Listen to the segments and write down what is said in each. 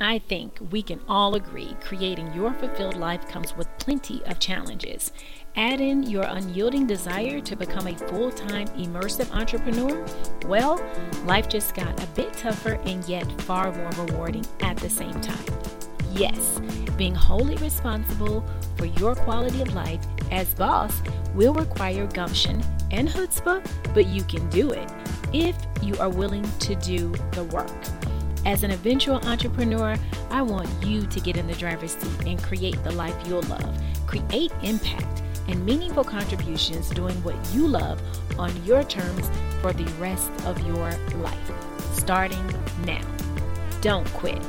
I think we can all agree creating your fulfilled life comes with plenty of challenges. Add in your unyielding desire to become a full time immersive entrepreneur. Well, life just got a bit tougher and yet far more rewarding at the same time. Yes, being wholly responsible for your quality of life as boss will require gumption and chutzpah, but you can do it if you are willing to do the work. As an eventual entrepreneur, I want you to get in the driver's seat and create the life you'll love. Create impact and meaningful contributions doing what you love on your terms for the rest of your life. Starting now. Don't quit.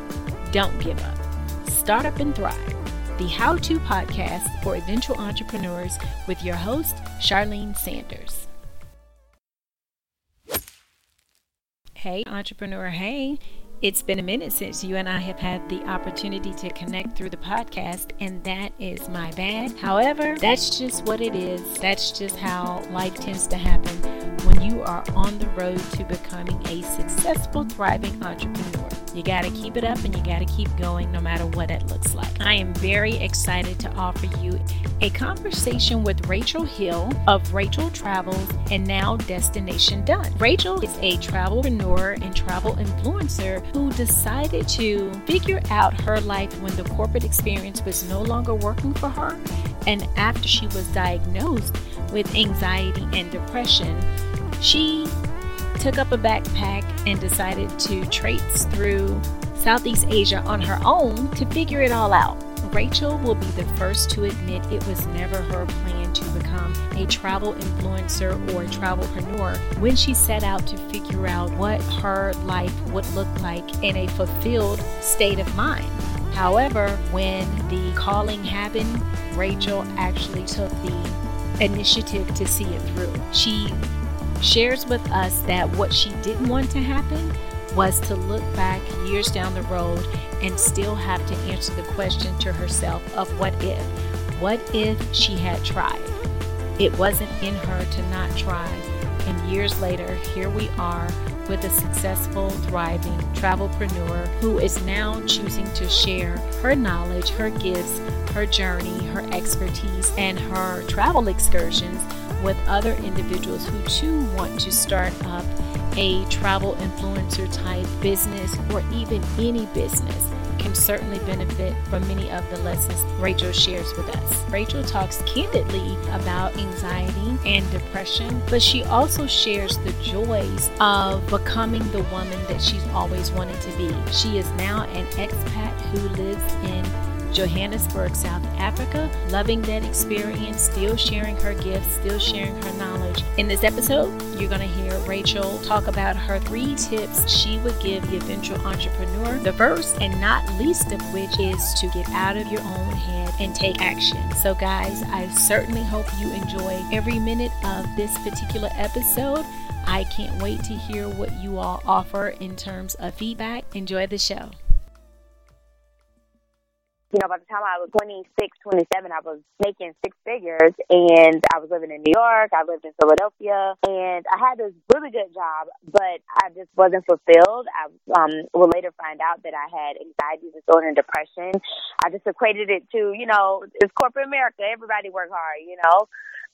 Don't give up. Start Up and Thrive, the how to podcast for eventual entrepreneurs with your host, Charlene Sanders. Hey, entrepreneur, hey. It's been a minute since you and I have had the opportunity to connect through the podcast, and that is my bad. However, that's just what it is. That's just how life tends to happen when you are on the road to becoming a successful, thriving entrepreneur. You got to keep it up and you got to keep going no matter what it looks like. I am very excited to offer you a conversation with Rachel Hill of Rachel Travels and now Destination Done. Rachel is a travelpreneur and travel influencer who decided to figure out her life when the corporate experience was no longer working for her and after she was diagnosed with anxiety and depression. She took up a backpack and decided to traipse through Southeast Asia on her own to figure it all out. Rachel will be the first to admit it was never her plan to become a travel influencer or travelpreneur when she set out to figure out what her life would look like in a fulfilled state of mind. However, when the calling happened, Rachel actually took the initiative to see it through. She shares with us that what she didn't want to happen was to look back years down the road and still have to answer the question to herself of what if. What if she had tried? It wasn't in her to not try. And years later, here we are with a successful, thriving travelpreneur who is now choosing to share her knowledge, her gifts, her journey, her expertise, and her travel excursions with other individuals who too want to start up a travel influencer type business or even any business can certainly benefit from many of the lessons Rachel shares with us. Rachel talks candidly about anxiety and depression, but she also shares the joys of becoming the woman that she's always wanted to be. She is now an expat who lives in Johannesburg, South Africa, loving that experience, still sharing her gifts, still sharing her knowledge. In this episode, you're going to hear Rachel talk about her three tips she would give the eventual entrepreneur. The first and not least of which is to get out of your own head and take action. So, guys, I certainly hope you enjoy every minute of this particular episode. I can't wait to hear what you all offer in terms of feedback. Enjoy the show you know, by the time I was 26, 27, I was making six figures and I was living in New York. I lived in Philadelphia and I had this really good job, but I just wasn't fulfilled. I um, will later find out that I had anxiety disorder and depression. I just equated it to, you know, it's corporate America. Everybody work hard, you know.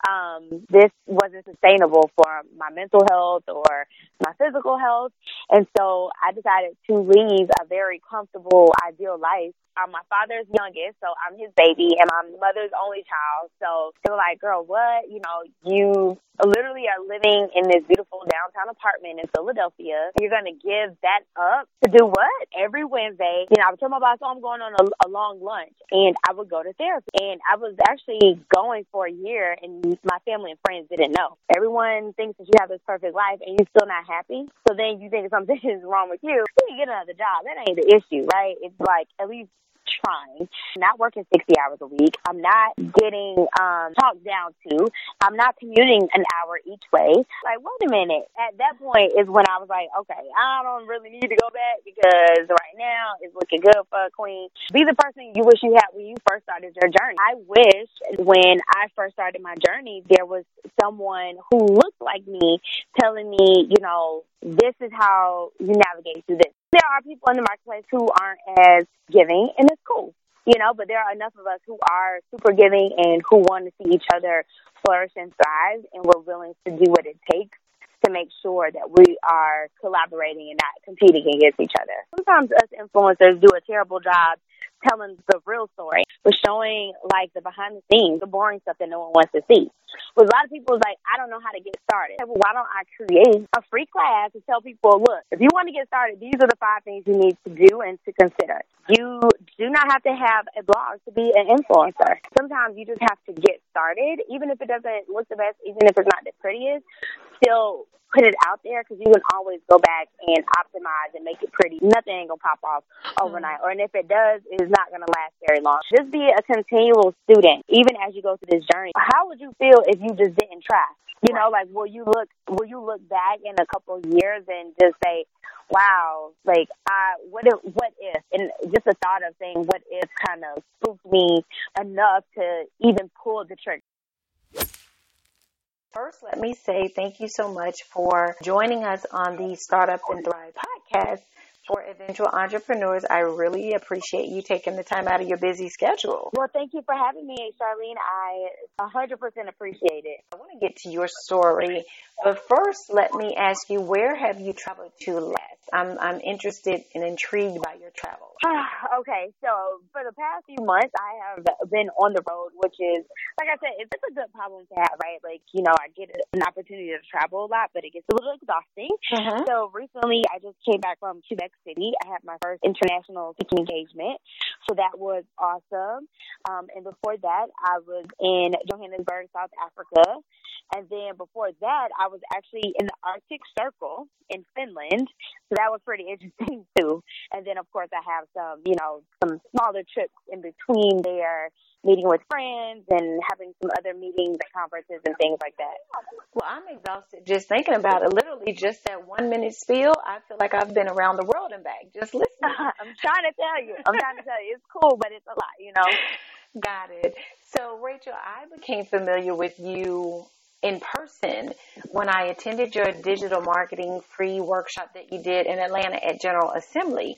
Um, this wasn't sustainable for my mental health or my physical health. And so I decided to leave a very comfortable, ideal life I'm my father's youngest, so I'm his baby, and my mother's only child. So they were like, girl, what? You know, you literally are living in this beautiful downtown apartment in Philadelphia. You're going to give that up to do what? Every Wednesday, you know, I would tell my boss, oh, I'm going on a, a long lunch, and I would go to therapy. And I was actually going for a year, and my family and friends didn't know. Everyone thinks that you have this perfect life, and you're still not happy. So then you think something is wrong with you. You get another job. That ain't the issue, right? It's like at least trying, not working 60 hours a week. I'm not getting um, talked down to. I'm not commuting an hour each way. Like, wait a minute. At that point is when I was like, okay, I don't really need to go back because right now it's looking good for a queen. Be the person you wish you had when you first started your journey. I wish when I first started my journey, there was someone who looked like me telling me, you know, this is how you navigate through this. There are people in the marketplace who aren't as giving, and it's cool, you know. But there are enough of us who are super giving and who want to see each other flourish and thrive, and we're willing to do what it takes to make sure that we are collaborating and not competing against each other. Sometimes us influencers do a terrible job telling the real story, but showing like the behind the scenes, the boring stuff that no one wants to see. But a lot of people is like, I don't know how to get started. Well, why don't I create a free class to tell people, look, if you want to get started, these are the five things you need to do and to consider. You do not have to have a blog to be an influencer. Sometimes you just have to get started, even if it doesn't look the best, even if it's not the prettiest. Still put it out there because you can always go back and optimize and make it pretty. Nothing ain't gonna pop off mm-hmm. overnight, or and if it does, it's not gonna last very long. Just be a continual student, even as you go through this journey. How would you feel if you just didn't try? You know, like will you look will you look back in a couple of years and just say, Wow, like I what if what if and just the thought of saying what if kind of spooked me enough to even pull the trigger. First, let me say thank you so much for joining us on the Startup and Thrive podcast for eventual entrepreneurs. I really appreciate you taking the time out of your busy schedule. Well, thank you for having me, Charlene. I 100% appreciate it. I want to get to your story, but first, let me ask you, where have you traveled to last? I'm I'm interested and intrigued by your travel. okay, so for the past few months, I have been on the road, which is like I said, it's a good problem to have, right? Like you know, I get an opportunity to travel a lot, but it gets a little exhausting. Mm-hmm. So recently, I just came back from Quebec City. I had my first international speaking engagement, so that was awesome. Um, and before that, I was in Johannesburg, South Africa. And then before that, I was actually in the Arctic Circle in Finland. So that was pretty interesting too. And then of course I have some, you know, some smaller trips in between there, meeting with friends and having some other meetings at conferences and things like that. Well, I'm exhausted just thinking about it. Literally just that one minute spiel, I feel like I've been around the world and back just listening. I'm trying to tell you. I'm trying to tell you. It's cool, but it's a lot, you know. Got it. So, Rachel, I became familiar with you in person when I attended your digital marketing free workshop that you did in Atlanta at General Assembly.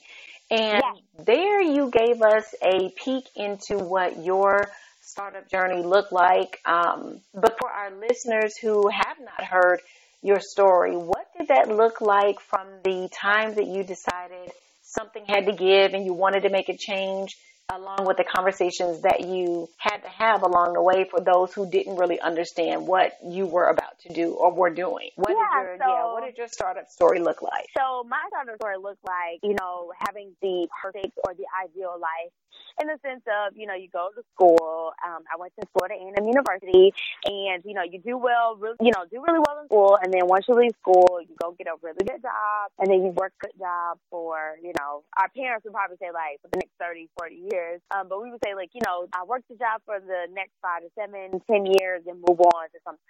And yes. there you gave us a peek into what your startup journey looked like. Um, but for our listeners who have not heard your story, what did that look like from the time that you decided something had to give and you wanted to make a change along with the conversations that you had to have along the way for those who didn't really understand what you were about to do or were doing. What yeah, your so, yeah, what did your startup story look like? So my startup story looked like, you know, having the perfect or the ideal life in the sense of, you know, you go to school. Um, I went to Florida A&M University, and you know, you do well, really, you know, do really well in school, and then once you leave school, you go get a really good job, and then you work a good job for, you know, our parents would probably say like for the next 30, 40 years, um, but we would say like, you know, I worked the job for the next five to seven, ten years, and move on to something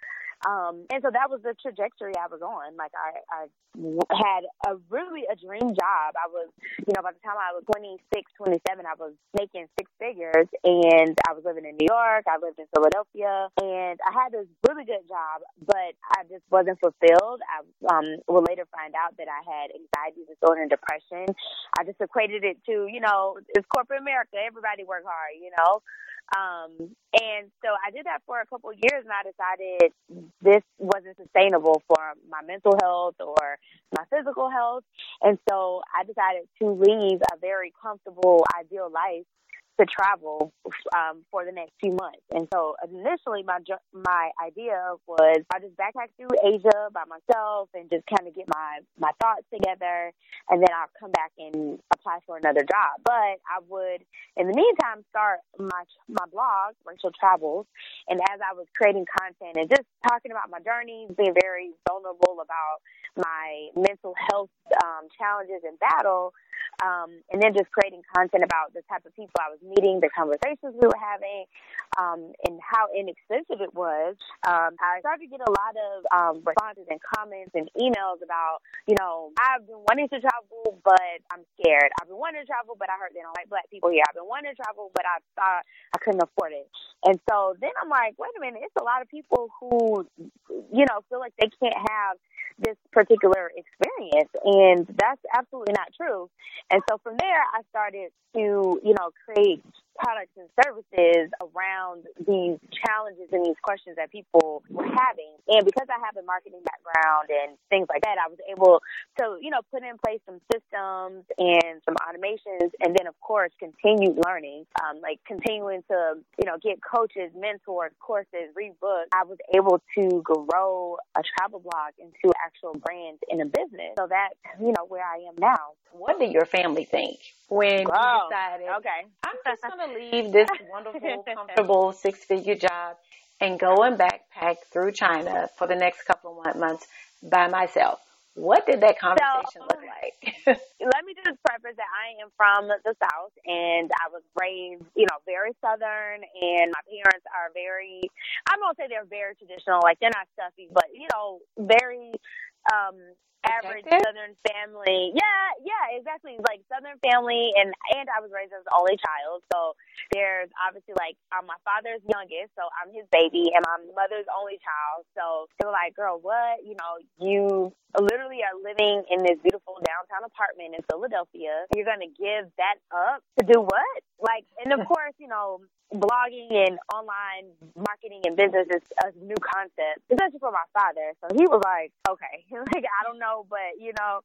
um, and so that was the trajectory I was on. Like I, I had a really a dream job. I was, you know, by the time I was 26, 27, I was making six figures and I was living in New York. I lived in Philadelphia and I had this really good job, but I just wasn't fulfilled. I um, will later find out that I had anxiety disorder and depression. I just equated it to, you know, it's corporate America. Everybody work hard, you know. Um, and so I did that for a couple of years and I decided this wasn't sustainable for my mental health or my physical health. And so I decided to leave a very comfortable, ideal life to travel um, for the next few months. And so initially, my my idea was I just backpack through Asia by myself and just kind of get my my thoughts together, and then I'll come back and apply for another job. But I would, in the meantime, start my my blog, Rachel Travels, and as I was creating content and just talking about my journeys, being very vulnerable about my mental health um, challenges and battle um, and then just creating content about the type of people I was meeting, the conversations we were having, um, and how inexpensive it was. Um, I started to get a lot of um, responses and comments and emails about, you know, I've been wanting to travel, but I'm scared. I've been wanting to travel, but I heard they don't like black people here. I've been wanting to travel, but I thought I couldn't afford it. And so then I'm like, wait a minute, it's a lot of people who, you know, feel like they can't have this particular experience. And that's absolutely not true. And so from there, I started to, you know, create products and services around these challenges and these questions that people were having. And because I have a marketing background and things like that, I was able to, you know, put in place some systems and some automations and then of course continue learning, um, like continuing to, you know, get coaches, mentors, courses, read books. I was able to grow a travel blog into actual brand in a business. So that's, you know, where I am now. What did your family think when oh, you decided, okay, I'm just going to leave this wonderful, comfortable six figure job and go and backpack through China for the next couple of months by myself? What did that conversation so, look like? let me just preface that I am from the South and I was raised, you know, very Southern and my parents are very, I'm going to say they're very traditional. Like they're not stuffy, but, you know, very, um, average Southern family. Yeah, yeah, exactly. Like Southern family, and and I was raised as the only child, so there's obviously like um, my father's youngest, so I'm his baby, and my mother's only child. So they were like, "Girl, what? You know, you literally are living in this beautiful downtown apartment in Philadelphia. You're gonna give that up to do what? Like, and of course, you know, blogging and online marketing and business is a new concept, especially for my father. So he was like, okay, like I don't know, but you know,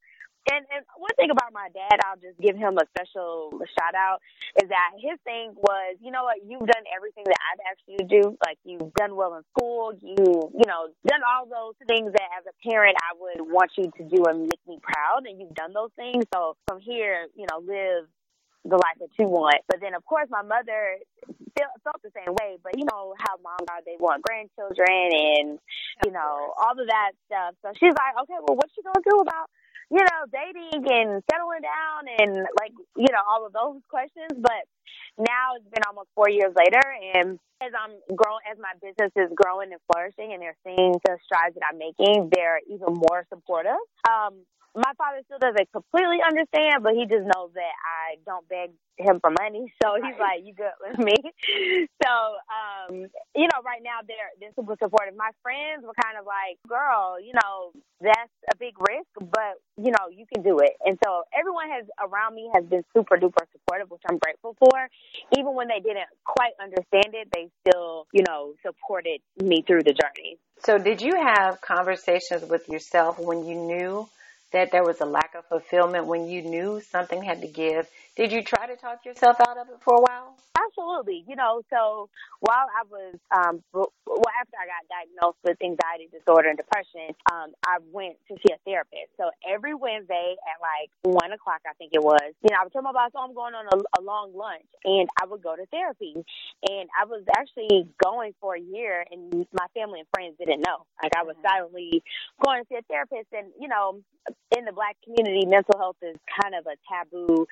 and and one thing about my dad, I'll just give him a special shout out, is that his thing was, you know what, you've done everything that I've asked you to do. Like you've done well in school, you you know done all those things that as a parent I would want you to do and make me proud, and you've done those things. So from here, you know, live the life that you want. But then, of course, my mother felt, felt the same way. But you know how moms are; they want grandchildren and you know all of that stuff. So she's like, okay, well, what you gonna do about you know dating and settling down and like you know all of those questions? But now it's been almost four years later, and as I'm growing, as my business is growing and flourishing, and they're seeing the strides that I'm making, they're even more supportive. Um, my father still doesn't completely understand, but he just knows that I don't beg him for money. So he's like, "You good with me?" so, um, you know, right now they're they're super supportive. My friends were kind of like, "Girl, you know, that's a big risk, but you know, you can do it." And so everyone has around me has been super duper supportive, which I'm grateful for. Even when they didn't quite understand it, they still, you know, supported me through the journey. So, did you have conversations with yourself when you knew? That there was a lack of fulfillment when you knew something had to give. Did you try to talk yourself out of it for a while? Absolutely. You know, so while I was, um, well, after I got diagnosed with anxiety disorder and depression, um, I went to see a therapist. So every Wednesday at like one o'clock, I think it was, you know, I would tell my boss, oh, I'm going on a, a long lunch and I would go to therapy. And I was actually going for a year and my family and friends didn't know. Like I was mm-hmm. silently going to see a therapist and, you know, in the black community, mental health is kind of a taboo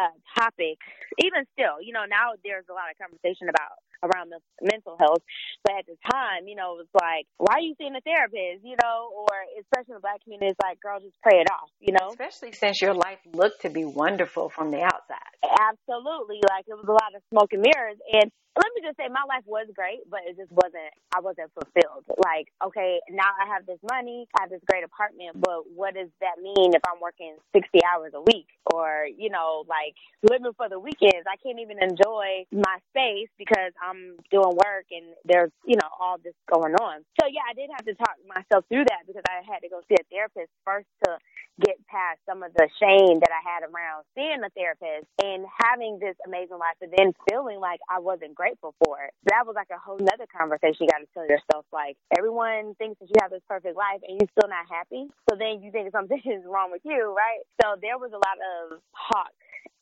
uh, topic. Even still, you know, now there's a lot of conversation about around the mental health, but at the time, you know, it was like, why are you seeing a therapist? You know, or especially in the black community, it's like, girl, just pray it off. You know, especially since your life looked to be wonderful from the outside. Absolutely, like it was a lot of smoke and mirrors, and let me just say my life was great, but it just wasn't I wasn't fulfilled. Like, okay, now I have this money, I have this great apartment, but what does that mean if I'm working sixty hours a week? Or, you know, like living for the weekends. I can't even enjoy my space because I'm doing work and there's, you know, all this going on. So yeah, I did have to talk myself through that because I had to go see a therapist first to get past some of the shame that I had around seeing a therapist and having this amazing life and then feeling like I wasn't grateful for it. That was like a whole nother conversation you got to tell yourself. Like everyone thinks that you have this perfect life and you're still not happy. So then you think something is wrong with you, right? So there was a lot of talk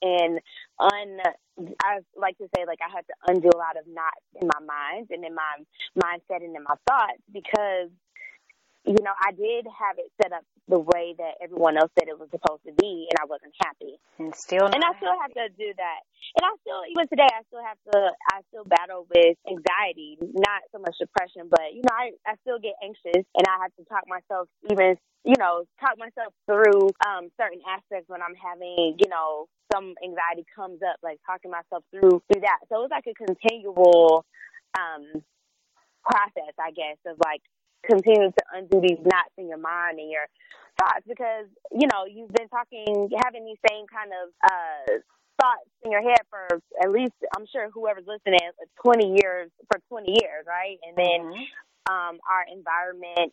and un I like to say like I had to undo a lot of knots in my mind and in my mindset and in my thoughts because you know, I did have it set up the way that everyone else said it was supposed to be, and I wasn't happy. And still, and I still have to do that. And I still, even today, I still have to. I still battle with anxiety, not so much depression, but you know, I I still get anxious, and I have to talk myself even, you know, talk myself through um certain aspects when I'm having, you know, some anxiety comes up, like talking myself through through that. So it's like a continual um process, I guess, of like continue to undo these knots in your mind and your thoughts because you know you've been talking, having these same kind of uh thoughts in your head for at least I'm sure whoever's listening, 20 years for 20 years, right? And then mm-hmm. um, our environment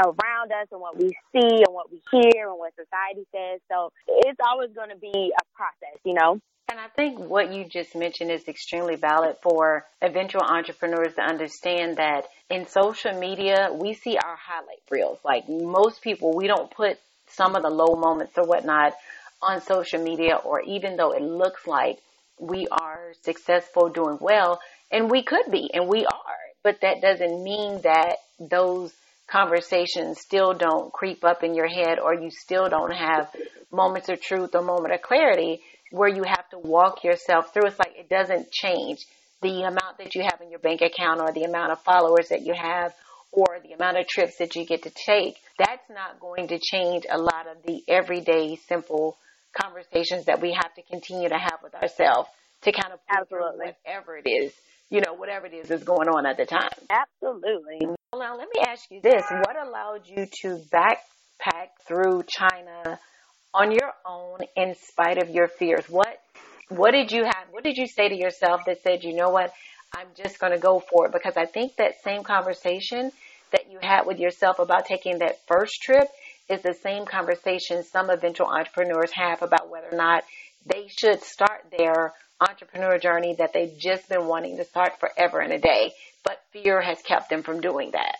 around us and what we see and what we hear and what society says. So it's always going to be a process, you know. And I think what you just mentioned is extremely valid for eventual entrepreneurs to understand that in social media, we see our highlight reels. Like most people, we don't put some of the low moments or whatnot on social media, or even though it looks like we are successful, doing well, and we could be, and we are, but that doesn't mean that those conversations still don't creep up in your head or you still don't have moments of truth or moment of clarity where you have to walk yourself through. It's like it doesn't change the amount that you have in your bank account or the amount of followers that you have or the amount of trips that you get to take. That's not going to change a lot of the everyday simple conversations that we have to continue to have with ourselves to kind of Absolutely. whatever it is, you know, whatever it is that's going on at the time. Absolutely. Well, now let me ask you this. What allowed you to backpack through China on your own in spite of your fears? What what did you have? What did you say to yourself that said, you know what, I'm just going to go for it? Because I think that same conversation that you had with yourself about taking that first trip is the same conversation some eventual entrepreneurs have about whether or not they should start their entrepreneur journey that they've just been wanting to start forever and a day, but fear has kept them from doing that.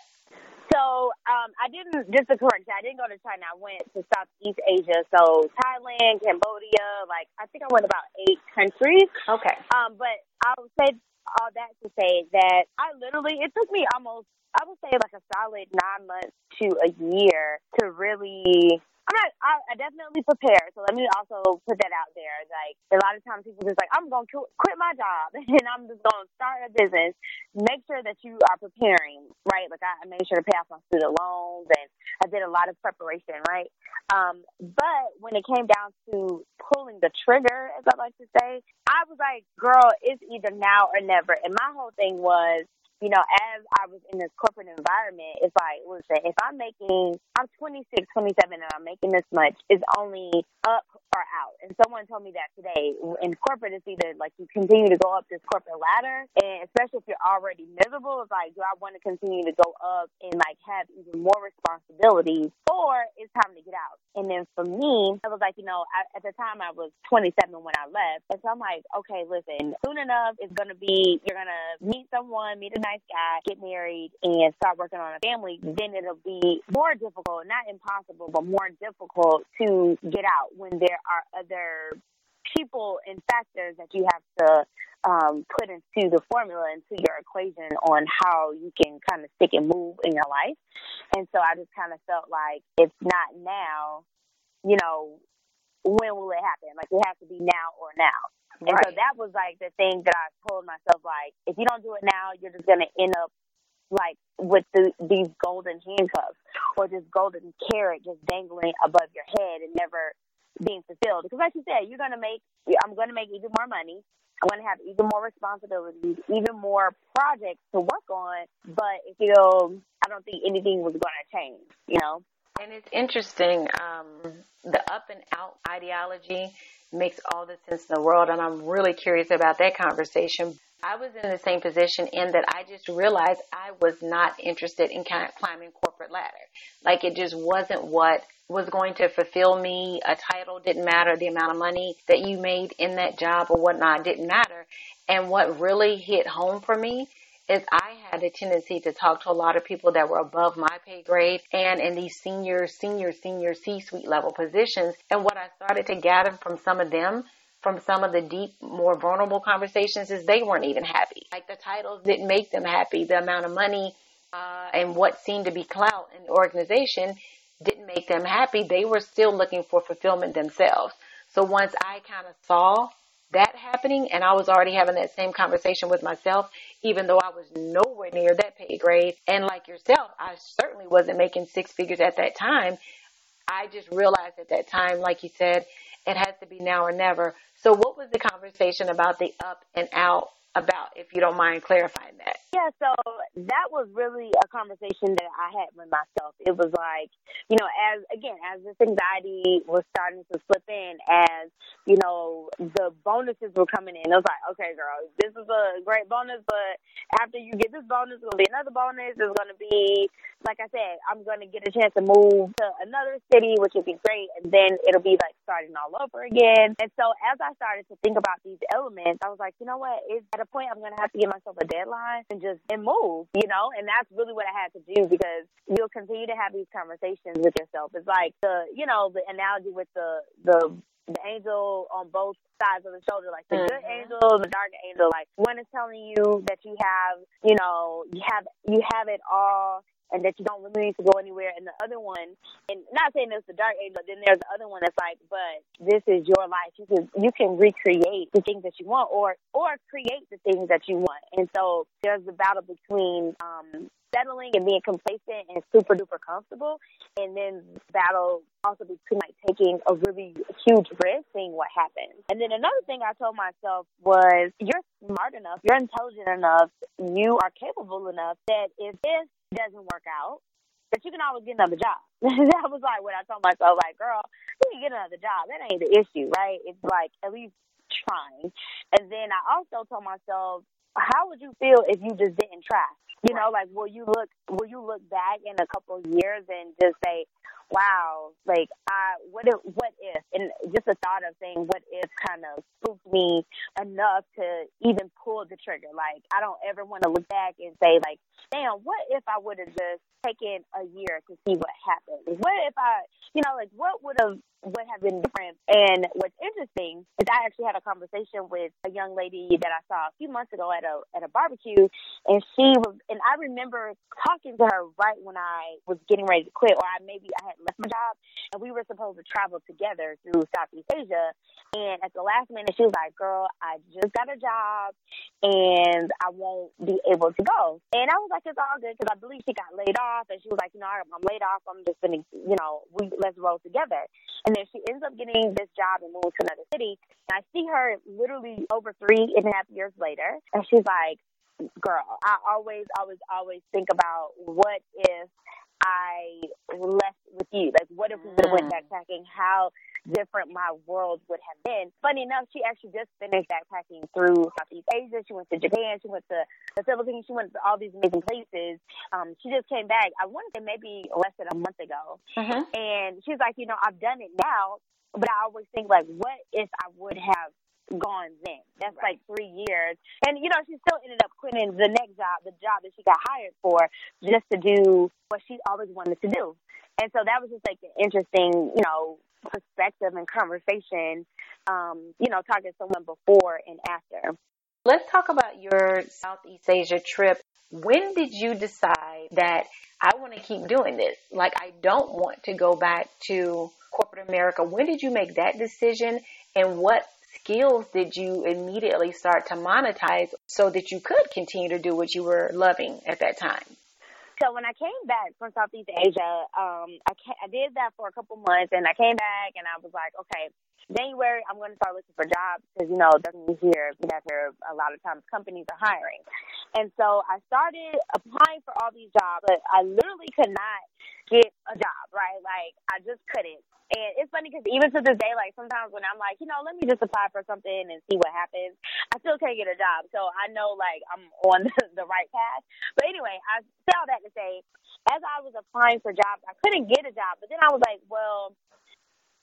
So um, I didn't. Just to correct you, I didn't go to China. I went to Southeast Asia, so Thailand, Cambodia. Like I think I went about eight countries. Okay. Um, but I would say all that to say that I literally it took me almost I would say like a solid nine months to a year to really I'm not. I, I definitely prepare. So let me also put that out there. Like a lot of times, people just like, I'm gonna quit my job and I'm just gonna start a business. Make sure that you are preparing, right? Like I, made sure to pay off my student loans and I did a lot of preparation, right? Um, but when it came down to pulling the trigger, as I like to say, I was like, girl, it's either now or never. And my whole thing was, you know, as I was in this corporate environment, it's like, listen, if I'm making, I'm 26, 27, and I'm making this much, it's only up or out. And someone told me that today. In corporate, it's either like you continue to go up this corporate ladder, and especially if you're already miserable, it's like, do I want to continue to go up and like have even more responsibilities, or it's time to get out? And then for me, I was like, you know, I, at the time I was 27 when I left, and so I'm like, okay, listen, soon enough, it's gonna be, you're gonna meet someone, meet a nice nice guy, get married, and start working on a family, then it'll be more difficult, not impossible, but more difficult to get out when there are other people and factors that you have to um, put into the formula, into your equation on how you can kind of stick and move in your life. And so I just kind of felt like if not now, you know, when will it happen? Like it has to be now or now. And right. so that was like the thing that I told myself, like, if you don't do it now, you're just gonna end up like with the, these golden handcuffs or this golden carrot just dangling above your head and never being fulfilled. Because like you said, you're gonna make, I'm gonna make even more money. I'm gonna have even more responsibilities, even more projects to work on. But if you, I don't think anything was gonna change. You know. And it's interesting, um, the up and out ideology makes all the sense in the world. And I'm really curious about that conversation. I was in the same position in that I just realized I was not interested in climbing corporate ladder. Like it just wasn't what was going to fulfill me. A title didn't matter. The amount of money that you made in that job or whatnot didn't matter. And what really hit home for me is I had a tendency to talk to a lot of people that were above my pay grade and in these senior, senior, senior C-suite level positions. And what I started to gather from some of them from some of the deep, more vulnerable conversations is they weren't even happy. Like the titles didn't make them happy. The amount of money uh, and what seemed to be clout in the organization didn't make them happy. They were still looking for fulfillment themselves. So once I kind of saw that happening and I was already having that same conversation with myself, even though I was nowhere near that pay grade. And like yourself, I certainly wasn't making six figures at that time. I just realized at that time, like you said, it has to be now or never. So what was the conversation about the up and out about, if you don't mind clarifying that. Yeah, so that was really a conversation that I had with myself. It was like, you know, as again, as this anxiety was starting to slip in, as you know, the bonuses were coming in. It was like, okay, girl, this is a great bonus, but after you get this bonus, it's gonna be another bonus. It's gonna be, like I said, I'm gonna get a chance to move to another city, which would be great, and then it'll be like starting all over again. And so as I started to think about these elements, I was like, you know what? It's at a point I'm gonna have to give myself a deadline and just and move, you know? And that's really what I had to do because you'll continue to have these conversations with yourself. It's like the, you know, the analogy with the, the, the angel on both sides of the shoulder, like the mm-hmm. good angel, the dark angel. Like one is telling you that you have, you know, you have you have it all, and that you don't really need to go anywhere. And the other one, and not saying it's the dark age, but then there's the other one that's like, but this is your life. You can you can recreate the things that you want, or or create the things that you want. And so there's the battle between um, settling and being complacent and super duper comfortable, and then battle also between like taking a really huge risk, seeing what happens. And then another thing I told myself was, you're smart enough, you're intelligent enough, you are capable enough that if this doesn't work out, but you can always get another job. that was like what I told myself, like, girl, you can get another job. That ain't the issue, right? It's like at least trying. And then I also told myself, how would you feel if you just didn't try? You know, like will you look will you look back in a couple of years and just say, wow, like I what if what if and just the thought of saying what if kind of spooked me enough to even pull the trigger. Like I don't ever want to look back and say like, damn, what if I would have just taken a year to see what happened? What if I, you know, like what would have would have been different? And what's interesting is I actually had a conversation with a young lady that I saw a few months ago at a at a barbecue, and she was, and I remember talking to her right when I was getting ready to quit, or I maybe I had left my job, and we were supposed to travel together through Southeast Asia. And at the last minute, she was like, "Girl, I just got a job, and I won't be able to go." And I was like, "It's all good," because I believe she got laid off, and she was like, "You know, I'm laid off. I'm just gonna, you know, we let's roll together." And then she ends up getting this job and moving to another city. And I see her literally over three and a half years later, and she's like, "Girl, I always, always, always think about what if." I left with you? Like, what if we would have went mm. backpacking? How different my world would have been. Funny enough, she actually just finished backpacking through Southeast Asia. She went to Japan. She went to the Philippines. She went to all these amazing places. Um, she just came back. I want to say maybe less than a month ago, uh-huh. and she's like, you know, I've done it now, but I always think like, what if I would have gone then. That's right. like three years. And, you know, she still ended up quitting the next job, the job that she got hired for, just to do what she always wanted to do. And so that was just like an interesting, you know, perspective and conversation, um, you know, talking to someone before and after. Let's talk about your Southeast Asia trip. When did you decide that I want to keep doing this? Like, I don't want to go back to corporate America. When did you make that decision? And what skills did you immediately start to monetize so that you could continue to do what you were loving at that time? So when I came back from Southeast Asia, um, I, I did that for a couple months, and I came back and I was like, okay, January I'm going to start looking for jobs because you know doesn't hear that there a lot of times companies are hiring, and so I started applying for all these jobs, but I literally could not get a job, right? Like I just couldn't. And it's funny because even to this day, like sometimes when I'm like, you know, let me just apply for something and see what happens, I still can't get a job. So I know like I'm on the, the right path. But anyway, I say all that to say, as I was applying for jobs, I couldn't get a job. But then I was like, well,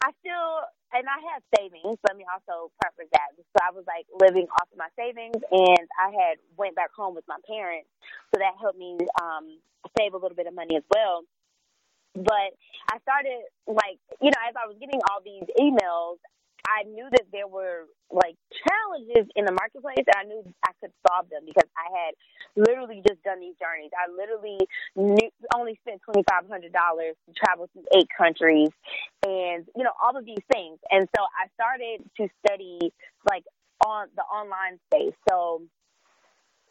I still, and I have savings. Let me also preface that. So I was like living off of my savings, and I had went back home with my parents, so that helped me um, save a little bit of money as well. But I started like, you know, as I was getting all these emails, I knew that there were like challenges in the marketplace and I knew I could solve them because I had literally just done these journeys. I literally knew, only spent $2,500 to travel through eight countries and, you know, all of these things. And so I started to study like on the online space. So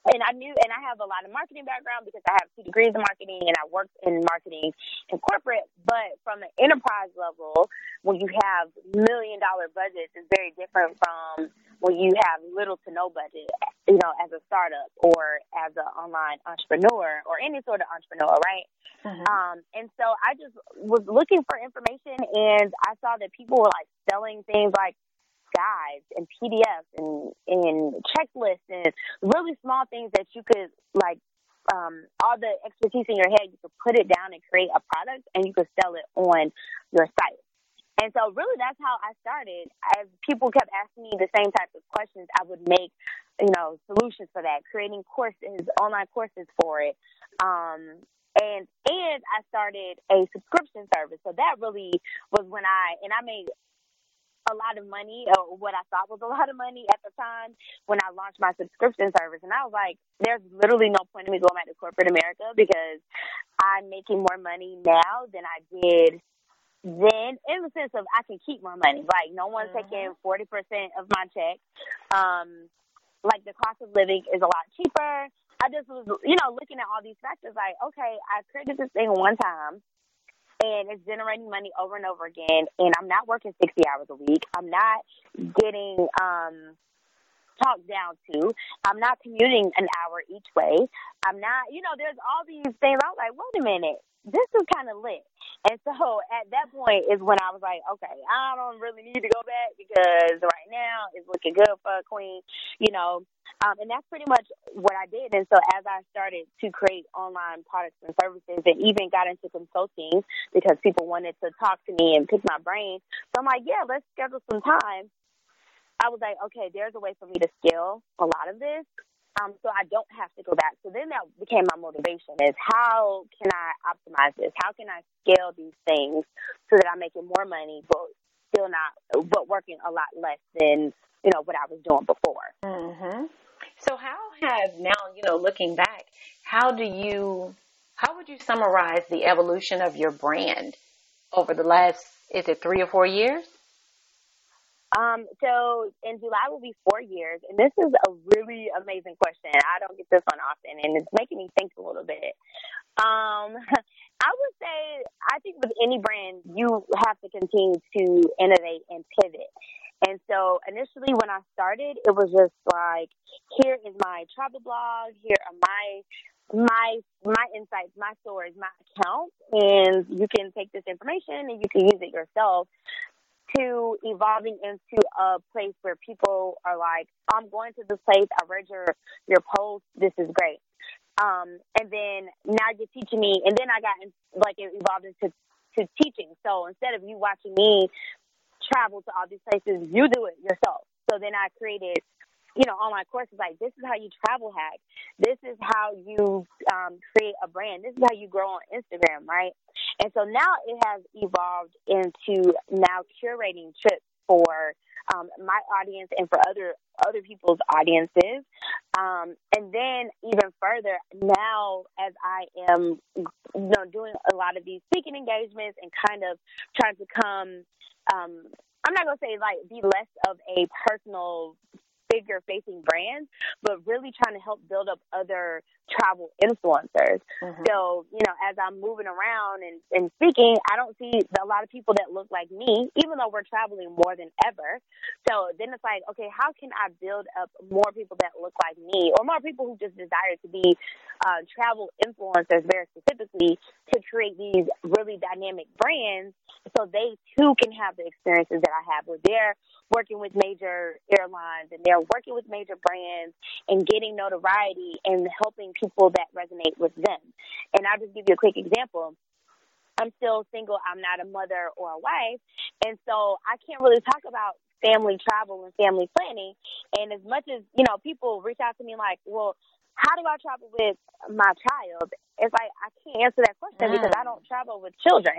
and I knew, and I have a lot of marketing background because I have two degrees in marketing and I worked in marketing in corporate. But from the enterprise level, when you have million dollar budgets, it's very different from when you have little to no budget. you know, as a startup or as an online entrepreneur or any sort of entrepreneur, right? Mm-hmm. Um, and so I just was looking for information and I saw that people were like selling things like guides and PDFs and, and checklists and really small things that you could like um, all the expertise in your head, you could put it down and create a product and you could sell it on your site. And so really that's how I started. As people kept asking me the same type of questions, I would make, you know, solutions for that, creating courses, online courses for it. Um, and and I started a subscription service. So that really was when I and I made a lot of money, or what I thought was a lot of money at the time when I launched my subscription service. And I was like, there's literally no point in me going back to corporate America because I'm making more money now than I did then in the sense of I can keep my money. Like no one's mm-hmm. taking forty percent of my check. Um, like the cost of living is a lot cheaper. I just was, you know, looking at all these factors. Like, okay, I created this thing one time, and it's generating money over and over again. And I'm not working sixty hours a week. I'm not getting um talked down to. I'm not commuting an hour each way. I'm not, you know, there's all these things. I was like, wait a minute this is kind of lit. And so at that point is when I was like, okay, I don't really need to go back because now it's looking good for a queen, you know. Um, and that's pretty much what I did. And so as I started to create online products and services and even got into consulting because people wanted to talk to me and pick my brain. So I'm like, yeah, let's schedule some time. I was like, okay, there's a way for me to scale a lot of this um, so I don't have to go back. So then that became my motivation is how can I optimize this? How can I scale these things so that I'm making more money, but still not, but working a lot less than, you know, what I was doing before. Mm-hmm. So how have now, you know, looking back, how do you, how would you summarize the evolution of your brand over the last, is it three or four years? Um, so in July will be four years, and this is a really amazing question. I don't get this one often, and it's making me think a little bit. Um, I would say I think with any brand, you have to continue to innovate and pivot. And so initially when I started, it was just like, here is my travel blog, here are my my my insights, my stories, my account, and you can take this information and you can use it yourself to evolving into a place where people are like, I'm going to this place. I read your your post. This is great. Um, and then now you're teaching me, and then I got like it evolved into to teaching. So instead of you watching me travel to all these places, you do it yourself. So then I created you know, online courses like this is how you travel hack. This is how you um, create a brand. This is how you grow on Instagram, right? And so now it has evolved into now curating trips for um, my audience and for other other people's audiences. Um, and then even further, now as I am you know doing a lot of these speaking engagements and kind of trying to come um, I'm not gonna say like be less of a personal figure facing brands, but really trying to help build up other travel influencers. Mm-hmm. So, you know, as I'm moving around and, and speaking, I don't see a lot of people that look like me, even though we're traveling more than ever. So then it's like, okay, how can I build up more people that look like me or more people who just desire to be uh, travel influencers very specifically to create these really dynamic brands so they too can have the experiences that I have where they're working with major airlines and they're working with major brands and getting notoriety and helping people that resonate with them. And I'll just give you a quick example. I'm still single. I'm not a mother or a wife. And so I can't really talk about family travel and family planning. And as much as, you know, people reach out to me like, well, how do I travel with my child? It's like I can't answer that question mm. because I don't travel with children.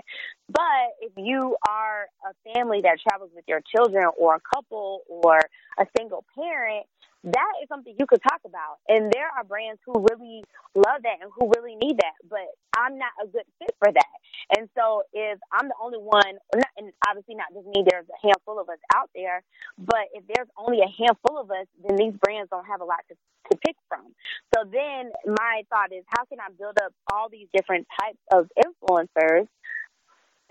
But if you are a family that travels with your children or a couple or a single parent, that is something you could talk about. And there are brands who really love that and who really need that, but I'm not a good fit for that. And so if I'm the only one, and obviously not just me, there's a handful of us out there, but if there's only a handful of us, then these brands don't have a lot to, to pick from. So then my thought is, how can I build up all these different types of influencers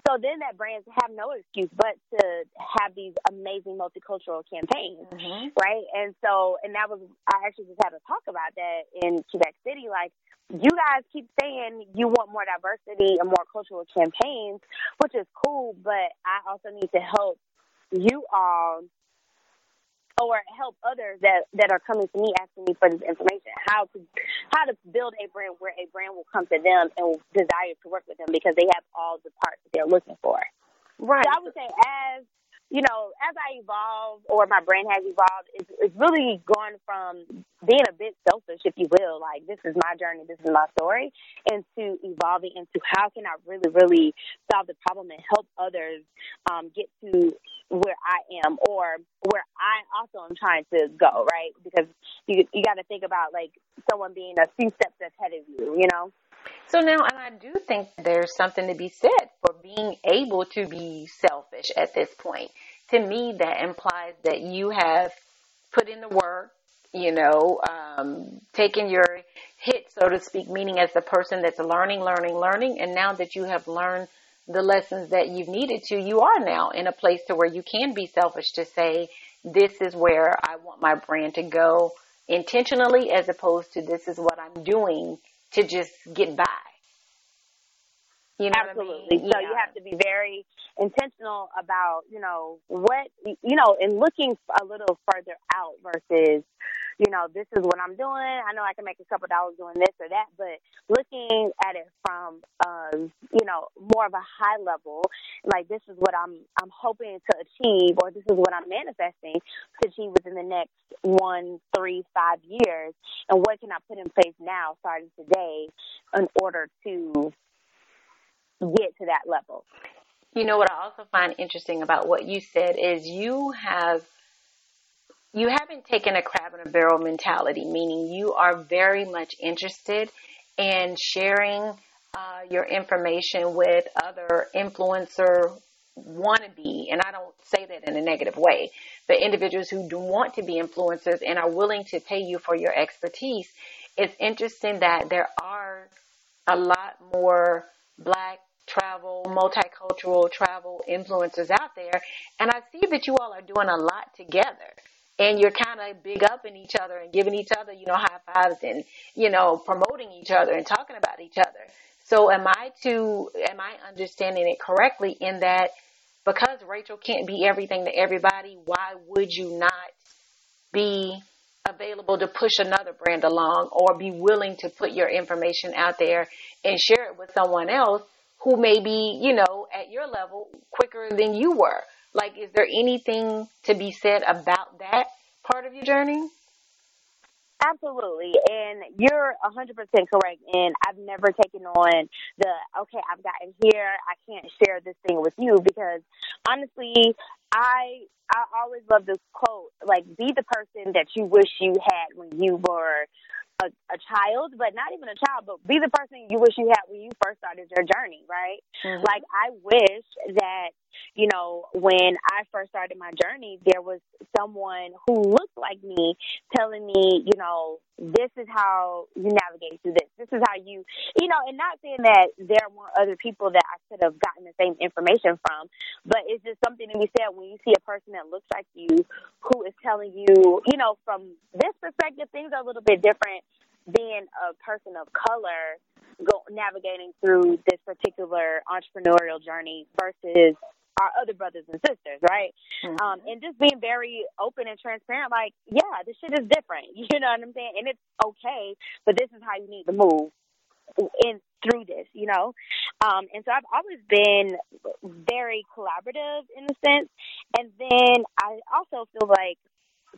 so then that brands have no excuse but to have these amazing multicultural campaigns, mm-hmm. right? And so, and that was, I actually just had to talk about that in Quebec City. Like, you guys keep saying you want more diversity and more cultural campaigns, which is cool, but I also need to help you all or help others that that are coming to me asking me for this information. How to how to build a brand where a brand will come to them and will desire to work with them because they have all the parts that they're looking for. Right. So I would say as you know, as I evolve or my brand has evolved, it's, it's really gone from being a bit selfish, if you will, like this is my journey, this is my story, into evolving into how can I really, really solve the problem and help others um, get to where I am or where I also am trying to go, right? Because you you got to think about like someone being a few steps ahead of you, you know. So now, and I do think there's something to be said for being able to be selfish at this point. To me, that implies that you have put in the work, you know, um, taken your hit, so to speak, meaning as the person that's learning, learning, learning, and now that you have learned the lessons that you've needed to, you are now in a place to where you can be selfish to say, this is where I want my brand to go intentionally as opposed to this is what I'm doing to just get by. You know Absolutely. I mean? So yeah. you have to be very intentional about, you know, what, you know, and looking a little further out versus, you know, this is what I'm doing. I know I can make a couple dollars doing this or that, but looking at it from, um, you know, more of a high level, like this is what I'm, I'm hoping to achieve, or this is what I'm manifesting to achieve within the next one, three, five years, and what can I put in place now, starting today, in order to get to that level. You know what I also find interesting about what you said is you have you haven't taken a crab in a barrel mentality, meaning you are very much interested in sharing uh, your information with other influencer wannabe, and I don't say that in a negative way, but individuals who do want to be influencers and are willing to pay you for your expertise. It's interesting that there are a lot more black travel, multicultural travel influencers out there. And I see that you all are doing a lot together. And you're kind of big up in each other and giving each other, you know, high fives and, you know, promoting each other and talking about each other. So am I to, am I understanding it correctly in that because Rachel can't be everything to everybody, why would you not be available to push another brand along or be willing to put your information out there and share it with someone else who may be, you know, at your level quicker than you were. Like, is there anything to be said about that part of your journey? Absolutely. And you're 100% correct. And I've never taken on the, okay, I've gotten here. I can't share this thing with you because honestly, I, I always love this quote, like, be the person that you wish you had when you were a, a child, but not even a child, but be the person you wish you had when you first started your journey, right? Mm-hmm. Like I wish that, you know, when I first started my journey, there was someone who looked like me telling me, you know, this is how you navigate through this. This is how you, you know, and not saying that there weren't other people that I could have gotten the same information from, but it's just something that we said when you see a person that looks like you who is telling you, you know, from this perspective, things are a little bit different being a person of color go navigating through this particular entrepreneurial journey versus our other brothers and sisters, right? Mm-hmm. Um, and just being very open and transparent, like, yeah, this shit is different. You know what I'm saying? And it's okay, but this is how you need to move in through this, you know. Um, and so I've always been very collaborative in a sense. And then I also feel like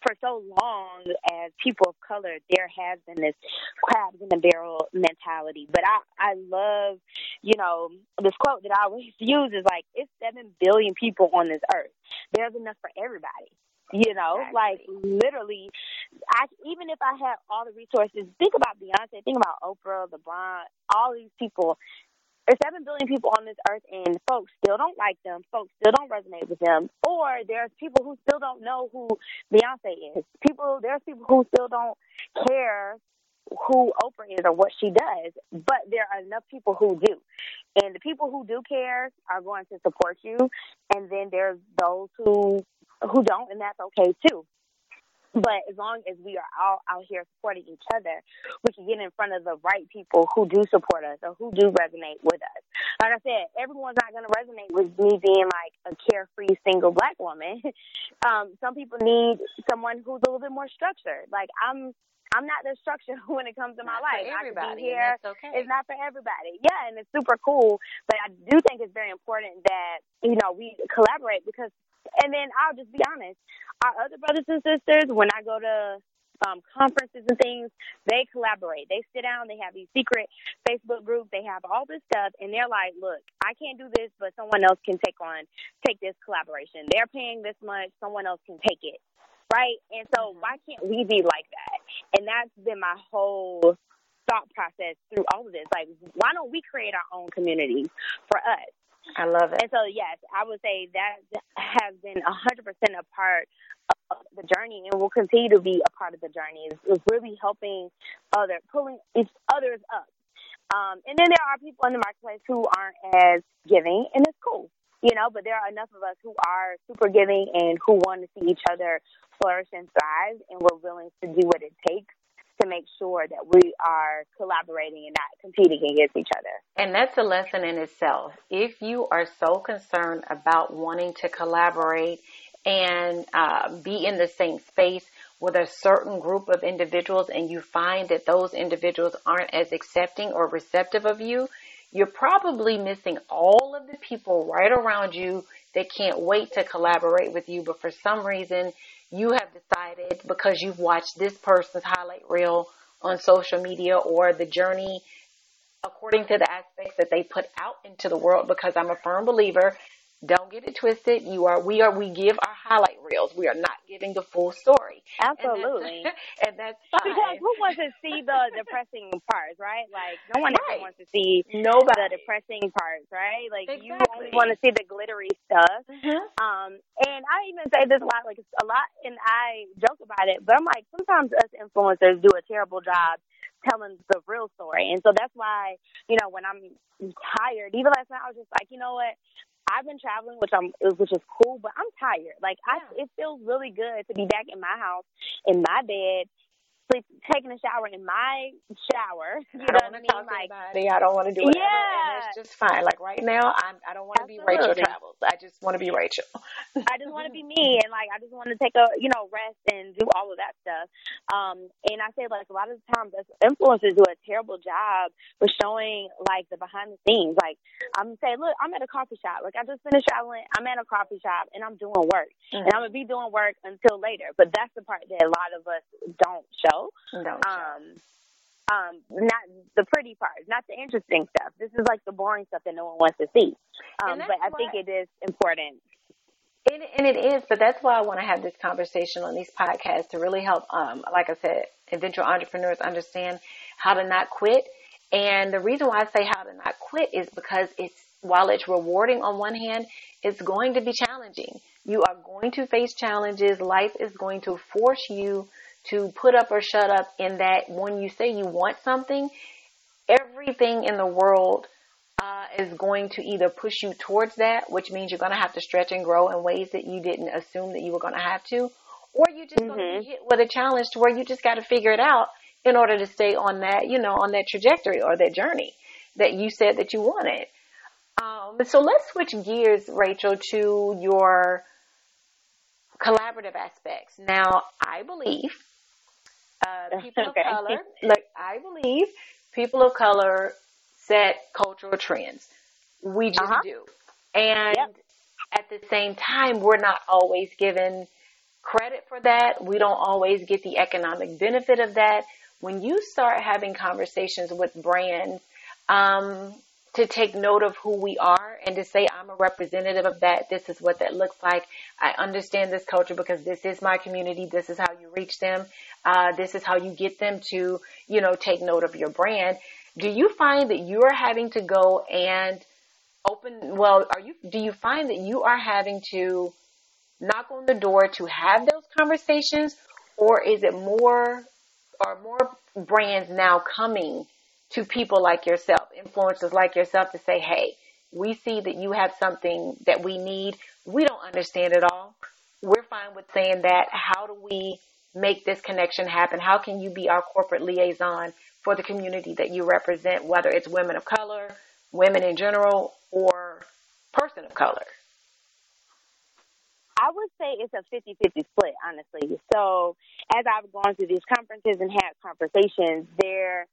for so long as people of color, there has been this crabs in the barrel mentality. But I, I love, you know, this quote that I always use is like, it's seven billion people on this earth. There's enough for everybody. You know, exactly. like literally, I even if I had all the resources, think about Beyonce, think about Oprah, LeBron, all these people. There's seven billion people on this earth, and folks still don't like them. Folks still don't resonate with them. Or there's people who still don't know who Beyonce is. People, there's people who still don't care who Oprah is or what she does, but there are enough people who do. And the people who do care are going to support you, and then there's those who who don't, and that's okay too. But as long as we are all out here supporting each other, we can get in front of the right people who do support us or who do resonate with us. Like I said, everyone's not going to resonate with me being like a carefree single black woman. um, some people need someone who's a little bit more structured. Like I'm I'm not the structure when it comes to my not life. Everybody, here. okay. It's not for everybody. Yeah, and it's super cool. But I do think it's very important that, you know, we collaborate because and then I'll just be honest, our other brothers and sisters, when I go to um, conferences and things, they collaborate. They sit down, they have these secret Facebook groups, they have all this stuff, and they're like, look, I can't do this, but someone else can take on, take this collaboration. They're paying this much, someone else can take it right? And so mm-hmm. why can't we be like that? And that's been my whole thought process through all of this. Like, why don't we create our own community for us? I love it. And so, yes, I would say that has been a 100% a part of the journey and will continue to be a part of the journey is really helping other, pulling each others up. Um, and then there are people in the marketplace who aren't as giving, and it's cool you know, but there are enough of us who are super giving and who want to see each other flourish and thrive, and we're willing to do what it takes to make sure that we are collaborating and not competing against each other. And that's a lesson in itself. If you are so concerned about wanting to collaborate and uh, be in the same space with a certain group of individuals and you find that those individuals aren't as accepting or receptive of you, you're probably missing all of the people right around you that can't wait to collaborate with you, but for some reason you have decided because you've watched this person's highlight reel on social media or the journey according to the aspects that they put out into the world because I'm a firm believer don't get it twisted. You are, we are, we give our highlight reels. We are not giving the full story. Absolutely. And that's, and that's. Because who wants to see the depressing parts, right? Like, no one right. ever wants to see Nobody. the depressing parts, right? Like, exactly. you only want to see the glittery stuff. Mm-hmm. Um, and I even say this a lot, like, a lot, and I joke about it, but I'm like, sometimes us influencers do a terrible job telling the real story. And so that's why, you know, when I'm tired, even last night, I was just like, you know what? I've been traveling, which I'm, which is cool, but I'm tired. Like I, it feels really good to be back in my house, in my bed, sleep, taking a shower in my shower. You I don't want to mean? like, anybody. I don't want to do it. Yeah. It's just fine. Like right now, I'm, I don't want to be Rachel Travels. I just want to be Rachel. I just want to be me, and like I just want to take a you know rest and do all of that stuff. Um, and I say like a lot of the times, influencers do a terrible job with showing like the behind the scenes. Like I'm saying, look, I'm at a coffee shop. Like I just finished traveling. I'm at a coffee shop and I'm doing work, Mm-hmm. and I'm gonna be doing work until later. But that's the part that a lot of us don't show. Um, um, not the pretty part, not the interesting stuff. This is like the boring stuff that no one wants to see. Um, but I think it is important. And, and it is, but that's why I want to have this conversation on these podcasts to really help, um, like I said, eventual entrepreneurs understand how to not quit. And the reason why I say how to not quit is because it's, while it's rewarding on one hand, it's going to be challenging. You are going to face challenges. Life is going to force you to put up or shut up in that when you say you want something, everything in the world uh, is going to either push you towards that, which means you're going to have to stretch and grow in ways that you didn't assume that you were going to have to, or you're just going to hit with a challenge to where you just got to figure it out in order to stay on that, you know, on that trajectory or that journey that you said that you wanted. Um, so let's switch gears, Rachel, to your collaborative aspects. Now, I believe uh, people Okay. of color, like I believe people of color set cultural trends. We just Uh-huh. do. And Yep. at the same time, we're not always given credit for that. We don't always get the economic benefit of that. When you start having conversations with brands, um, to take note of who we are and to say, I'm a representative of that. This is what that looks like. I understand this culture because this is my community. This is how you reach them. Uh, this is how you get them to, you know, take note of your brand. Do you find that you are having to go and open, well, are you, do you find that you are having to knock on the door to have those conversations or is it more are more brands now coming to people like yourself, influencers like yourself to say, hey, we see that you have something that we need. We don't understand it all. We're fine with saying that. How do we make this connection happen? How can you be our corporate liaison for the community that you represent, whether it's women of color, women in general, or person of color? I would say it's a 50 50 split, honestly. So, as I've gone through these conferences and had conversations, there,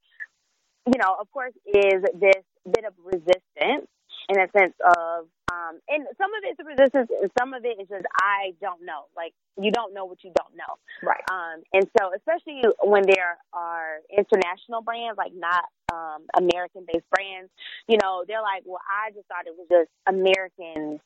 you know, of course, is this bit of resistance in a sense of, um, and some of it's resistance, and some of it is just I don't know. Like you don't know what you don't know, right? Um, and so especially when there are international brands, like not um, American-based brands, you know, they're like, well, I just thought it was just American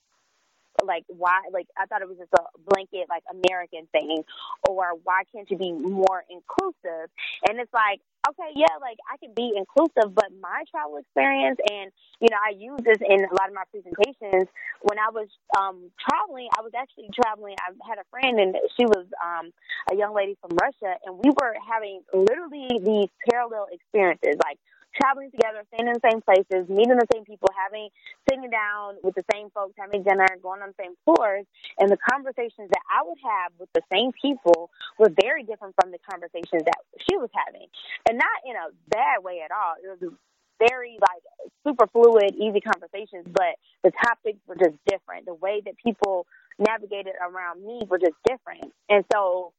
like why like I thought it was just a blanket like American thing or why can't you be more inclusive? And it's like, okay, yeah, like I can be inclusive, but my travel experience and you know, I use this in a lot of my presentations. When I was um traveling, I was actually traveling I had a friend and she was um a young lady from Russia and we were having literally these parallel experiences. Like traveling together, staying in the same places, meeting the same people, having sitting down with the same folks, having dinner, going on the same tours, and the conversations that I would have with the same people were very different from the conversations that she was having, and not in a bad way at all. It was very like super fluid, easy conversations, but the topics were just different. The way that people navigated around me were just different, and so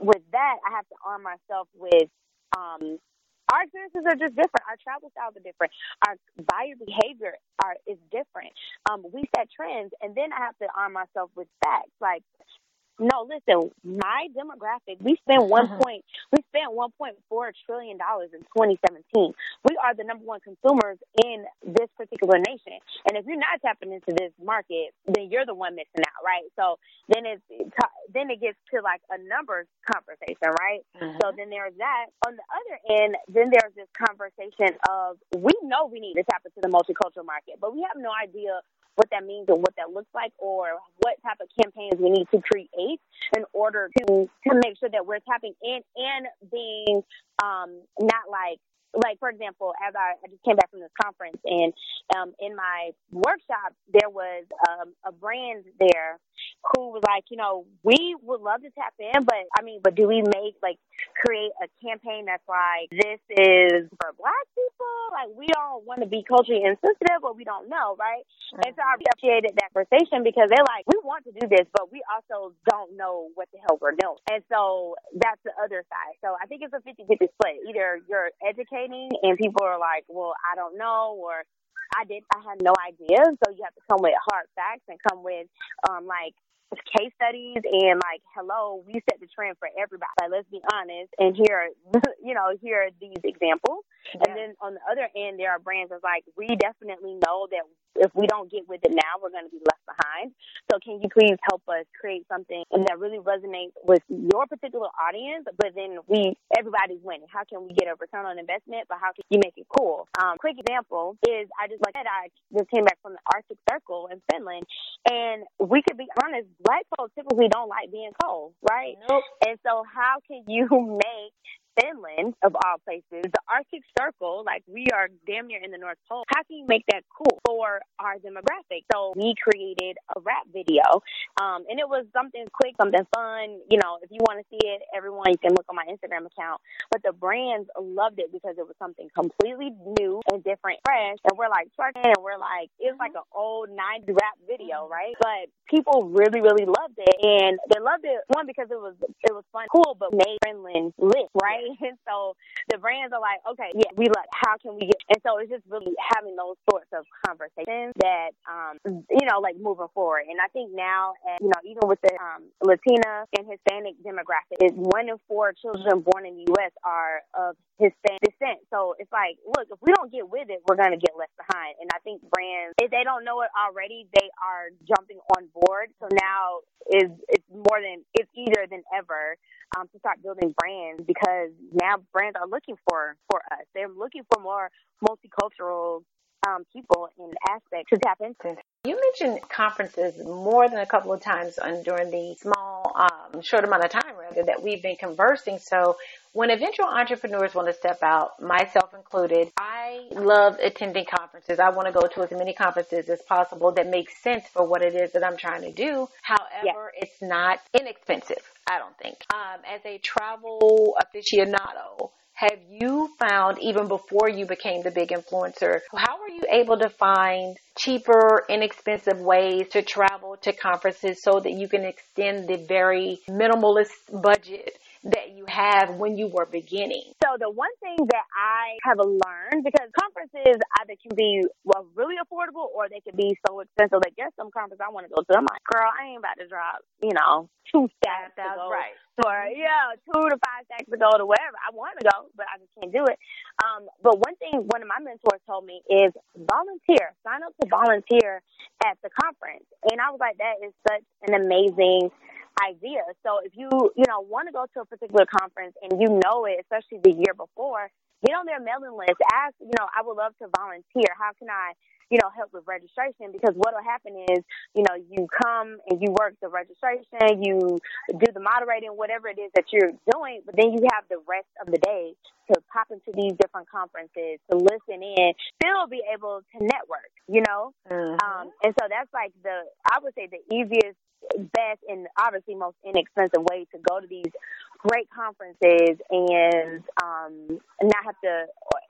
with that, I have to arm myself with um, our experiences are just different. Our travel styles are different. Our buyer behavior are is different. Um, we set trends, and then I have to arm myself with facts. Like no, listen, my demographic, we spent one uh-huh. point, we spent one point four trillion dollars in 2017. We are the number one consumers in this particular nation, and if you're not tapping into this market, then you're the one missing out, right? So then it's then it gets to like a numbers conversation, right? Uh-huh. So then there's that. On the other end, then there's this conversation of we know we need to tap into the multicultural market, but we have no idea what that means and what that looks like or what type of campaigns we need to create in order to to make sure that we're tapping in and being um not like like for example, as I, I just came back from this conference and um, in my workshop there was um, a brand there who was like, you know, we would love to tap in, but I mean, but do we make like create a campaign that's like this is for black people? Like we don't want to be culturally insensitive, but we don't know, right? Mm-hmm. And so I appreciated that conversation because they're like, we want to do this, but we also don't know what the hell we're doing. And so that's the other side. So I think it's a 50-50 split. Either you're educated and people are like, well, I don't know, or I did, I had no idea. So you have to come with hard facts and come with, um, like case studies and like, hello, we set the trend for everybody. Like, let's be honest. And here, you know, here are these examples. Yeah. And then on the other end, there are brands that's like, we definitely know that if we don't get with it now, we're going to be left behind. So can you please help us create something that really resonates with your particular audience? But then we, everybody's winning. How can we get a return on investment? But how can you make it cool? Um, quick example is I just like said, I just came back from the Arctic Circle in Finland and we could be honest, black folks typically don't like being cold, right? Nope. And so how can you make Finland, of all places, the Arctic Circle, like we are damn near in the North Pole. How can you make that cool for our demographic? So we created a rap video, um, and it was something quick, something fun. You know, if you want to see it, everyone, you can look on my Instagram account. But the brands loved it because it was something completely new and different, fresh. And we're like twerking, and we're like, it's like an old '90s rap video, right? But people really, really loved it, and they loved it one because it was it was fun, cool, but made Finland lit, right? And so the brands are like, okay, yeah, we like, how can we get? And so it's just really having those sorts of conversations that, um, you know, like moving forward. And I think now, you know, even with the um, Latina and Hispanic demographic, is one in four children born in the U.S. are of Hispanic descent. So it's like, look, if we don't get with it, we're to get left behind. And I think brands, if they don't know it already, they are jumping on board. So now is it's more than it's easier than ever um, to start building brands because now brands are looking for for us. They're looking for more multicultural um, people and aspects to tap into. You mentioned conferences more than a couple of times on, during the small, um, short amount of time rather that we've been conversing. So when eventual entrepreneurs want to step out, myself included, I love attending conferences. I want to go to as many conferences as possible that make sense for what it is that I'm trying to do. However, yes. it's not inexpensive. I don't think. Um, as a travel aficionado, have you found even before you became the big influencer, how were you able to find cheaper, inexpensive ways to travel to conferences so that you can extend the very minimalist budget that you have when you were beginning? So the one thing that I have learned because conferences either can be well really affordable or they can be so expensive. Like there's some conference I want to go to. I'm like, girl, I ain't about to drop, you know, two stacks to go. Right. Or yeah, two to five stacks to go to wherever I want to go, but I just can't do it. Um, but one thing one of my mentors told me is volunteer. Sign up to volunteer at the conference. And I was like, that is such an amazing idea. So if you, you know, want to go to a particular conference and you know it, especially the year before, get on their mailing list. Ask, you know, I would love to volunteer. How can I, you know, help with registration? Because what will happen is, you know, you come and you work the registration, you do the moderating, whatever it is that you're doing, but then you have the rest of the day to pop into these different conferences, to listen in, still be able to network, you know? Mm-hmm. Um, and so that's like the, I would say the easiest best and obviously most inexpensive way to go to these great conferences and um, not have to,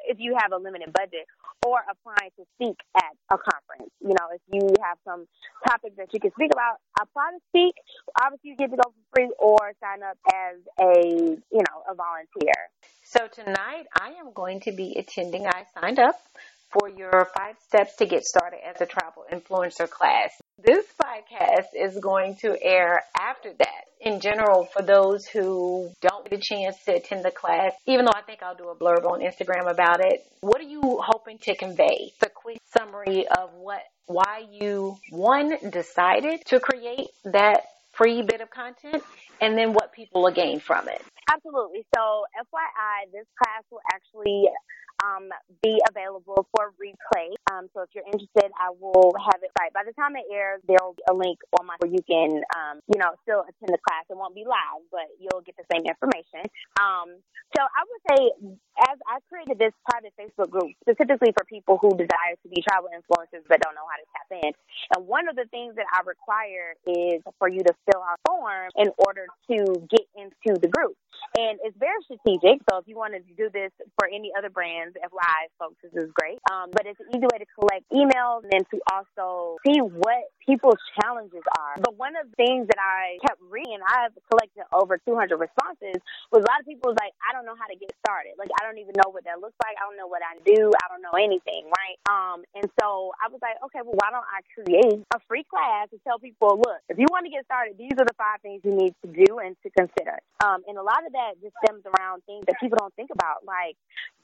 if you have a limited budget, or applying to speak at a conference. You know, if you have some topic that you can speak about, apply to speak. Obviously, you get to go for free or sign up as a, you know, a volunteer. So tonight I am going to be attending, I signed up for your five steps to get started as a travel influencer class. This podcast is going to air after that. In general, for those who don't get a chance to attend the class, even though I think I'll do a blurb on Instagram about it, what are you hoping to convey? The quick summary of what, why you, one, decided to create that free bit of content and then what people will gain from it. Absolutely. So, FYI, this class will actually um, be available for replay. Um, so if you're interested, I will have it right. By the time it airs, there'll be a link on my where you can, um, you know, still attend the class. It won't be live, but you'll get the same information. Um, so I would say, as I created this private Facebook group specifically for people who desire to be travel influencers but don't know how to tap in. And one of the things that I require is for you to fill out form in order to get into the group. And it's very strategic. So if you want to do this for any other brands, FYI, folks, is great. Um, but it's an easy way to collect emails and then to also see what people's challenges are. But one of the things that I kept reading, I've collected over 200 responses, was a lot of people was like, I don't know how to get started. Like, I don't even know what that looks like. I don't know what I do. I don't know anything, right? Um, and so I was like, okay, well, why don't I create a free class to tell people, look, if you want to get started, these are the five things you need to do and to consider. Um, and a lot of that just stems around things that people don't think about, like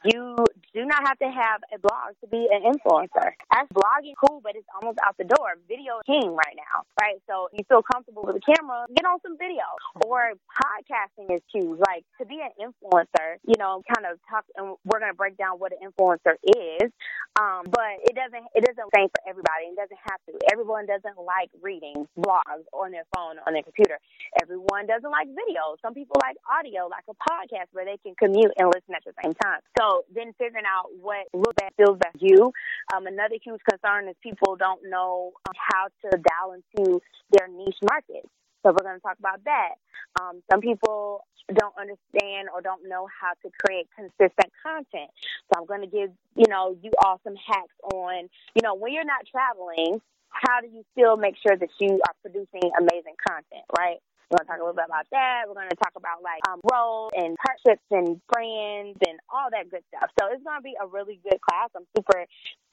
you do not have to have a blog to be an influencer. As blogging cool, but it's almost out the door. Video king right now, right? So you feel comfortable with the camera, get on some video. Or podcasting is huge. Like to be an influencer, you know, kind of talk, and we're gonna break down what an influencer is. Um, but it doesn't it doesn't same for everybody. It doesn't have to. Everyone doesn't like reading blogs on their phone on their computer. Everyone doesn't like video. Some people like audio, like a podcast where they can commute and listen at the same time. So then figuring out what looks best feels best you. Um, another huge concern is people don't know um, how to dial into their niche market. So we're going to talk about that. Um, some people don't understand or don't know how to create consistent content. So I'm going to give, you know, you all some hacks on, you know, when you're not traveling, how do you still make sure that you are producing amazing content, right? We're to talk a little bit about that. We're to talk about like um, roles and partnerships and friends and all that good stuff. So it's to be a really good class. I'm super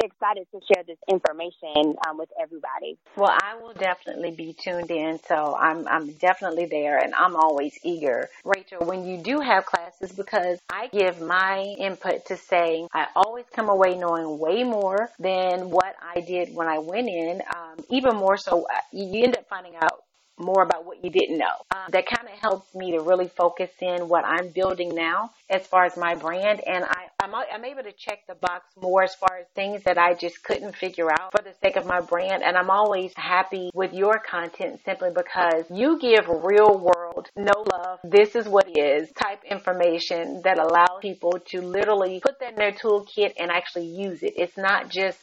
excited to share this information um, with everybody. Well, I will definitely be tuned in. So I'm, I'm definitely there and I'm always eager. Rachel, when you do have classes, because I give my input to say I always come away knowing way more than what I did when I went in. Um, even more so, uh, you end up finding out more about what you didn't know. Um, that kind of helps me to really focus in what I'm building now as far as my brand. And I I'm, I'm able to check the box more as far as things that I just couldn't figure out for the sake of my brand. And I'm always happy with your content simply because you give real world, no love, this is what is type information that allows people to literally put that in their toolkit and actually use it. It's not just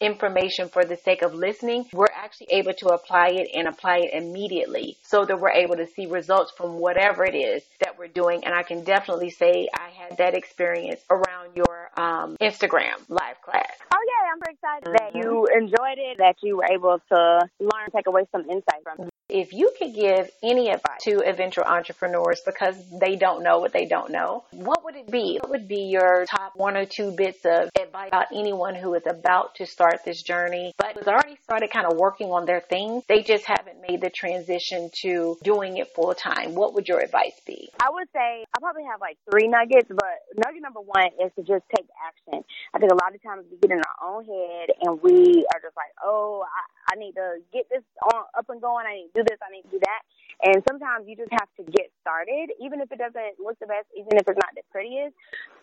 information for the sake of listening, we're actually able to apply it and apply it immediately so that we're able to see results from whatever it is that we're doing. And I can definitely say I had that experience around your um, Instagram live class. Oh yeah, I'm very excited mm-hmm. that you enjoyed it, that you were able to learn, take away some insight from it. If you could give any advice to eventual entrepreneurs because they don't know what they don't know, what would it be? What would be your top one or two bits of advice about anyone who is about to start this journey, but has already started kind of working on their thing? They just haven't made the transition to doing it full time. What would your advice be? I would say I probably have like three nuggets, but nugget number one is to just take action. I think a lot of times we get in our own head and we are just like, oh, I, I need to get this on up and going. I need to do this. I need to do that. And sometimes you just have to get started, even if it doesn't look the best, even if it's not the prettiest.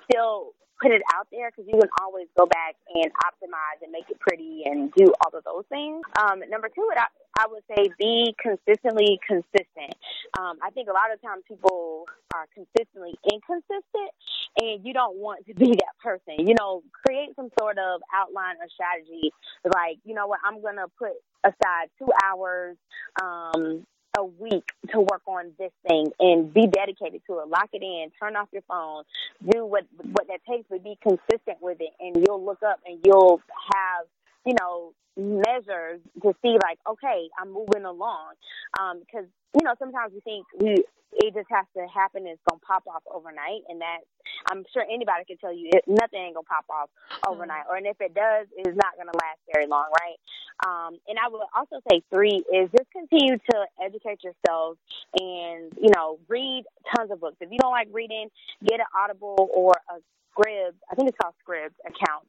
Still put it out there because you can always go back and optimize and make it pretty and do all of those things. Um, number two, I, I would say be consistently consistent. Um, I think a lot of times people are consistently inconsistent, and you don't want to be that person. You know, create some sort of outline or strategy. Like, you know what, I'm gonna put aside two hours um, a week to work on this thing and be dedicated to it. Lock it in, turn off your phone, do what what that takes, but be consistent with it and you'll look up and you'll have, you know, measures to see like, okay, I'm moving along. Um, because, you know, sometimes we think we it just has to happen. It's gonna pop off overnight, and that I'm sure anybody can tell you it, nothing ain't gonna pop off overnight. Mm-hmm. Or and if it does, it's not gonna last very long, right? Um, and I would also say three is just continue to educate yourself and you know read tons of books. If you don't like reading, get an Audible or a Scribd. I think it's called Scribd account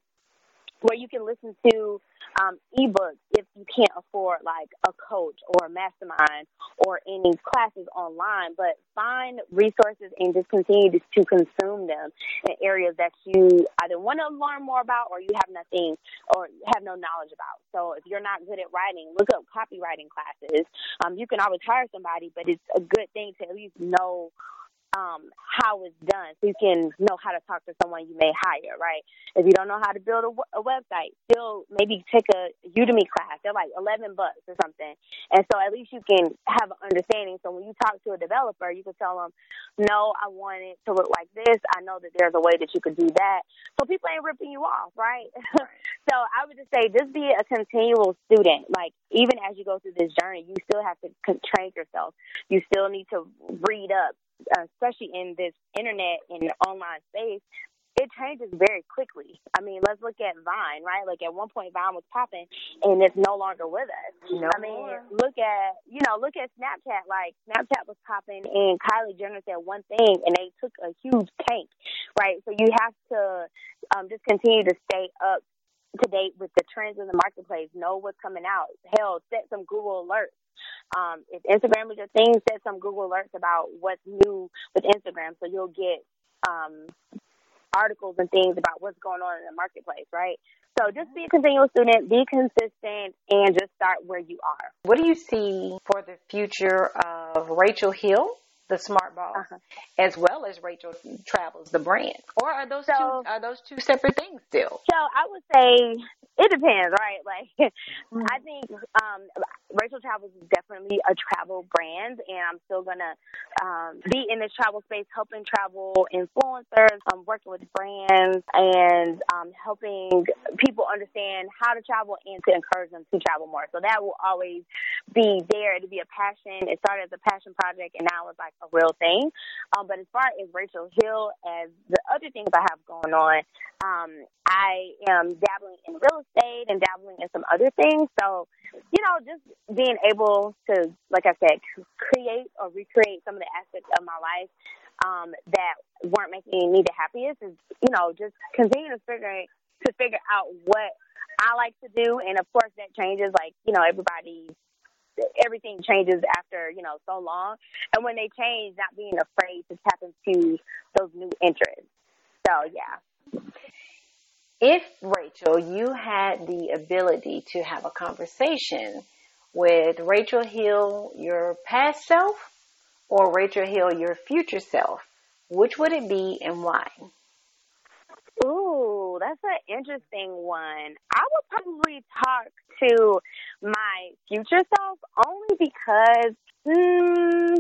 where you can listen to um, ebooks if you can't afford like a coach or a mastermind or any classes online, but find resources and just continue to, to consume them in areas that you either want to learn more about or you have nothing or have no knowledge about. So if you're not good at writing, look up copywriting classes. Um, you can always hire somebody, but it's a good thing to at least know um, how it's done so you can know how to talk to someone you may hire, right? If you don't know how to build a, a website, still maybe take a Udemy class. They're like 11 bucks or something. And so at least you can have an understanding. So when you talk to a developer, you can tell them, no, I want it to look like this. I know that there's a way that you could do that. So people ain't ripping you off, right? so I would just say just be a continual student. Like even as you go through this journey, you still have to train yourself. You still need to read up especially in this internet and online space, it changes very quickly. I mean, let's look at Vine, right? Like at one point, Vine was popping, and it's no longer with us. No I mean, more. look at you know, look at Snapchat. Like Snapchat was popping, and Kylie Jenner said one thing, and they took a huge tank, right? So you have to um, just continue to stay up to date with the trends in the marketplace. Know what's coming out. Hell, set some Google alerts um, if Instagram is your thing, set some Google alerts about what's new with Instagram so you'll get um, articles and things about what's going on in the marketplace, right? So just be a continual student, be consistent, and just start where you are. What do you see for the future of Rachel Hill? The smart boss, uh-huh. as well as Rachel Travels, the brand, or are those so, two are those two separate things still? So I would say it depends, right? Like, mm-hmm. I think um, Rachel Travels is definitely a travel brand, and I'm still gonna um, be in the travel space, helping travel influencers, um, working with brands, and um, helping people understand how to travel and to encourage them to travel more. So that will always be there. It'll be a passion. It started as a passion project, and now it's like a real thing. Um, but as far as Rachel Hill, as the other things I have going on, um, I am dabbling in real estate and dabbling in some other things. So, you know, just being able to, like I said, create or recreate some of the aspects of my life um, that weren't making me the happiest is, you know, just continue to figure to figure out what I like to do, and of course that changes. Like, you know, everybody everything changes after you know so long and when they change not being afraid to tap into those new interests so yeah if Rachel, you had the ability to have a conversation with Rachel Hill, your past self, or Rachel Hill, your future self, which would it be and why? Ooh, that's an interesting one. I would probably talk to my future self only because, hmm,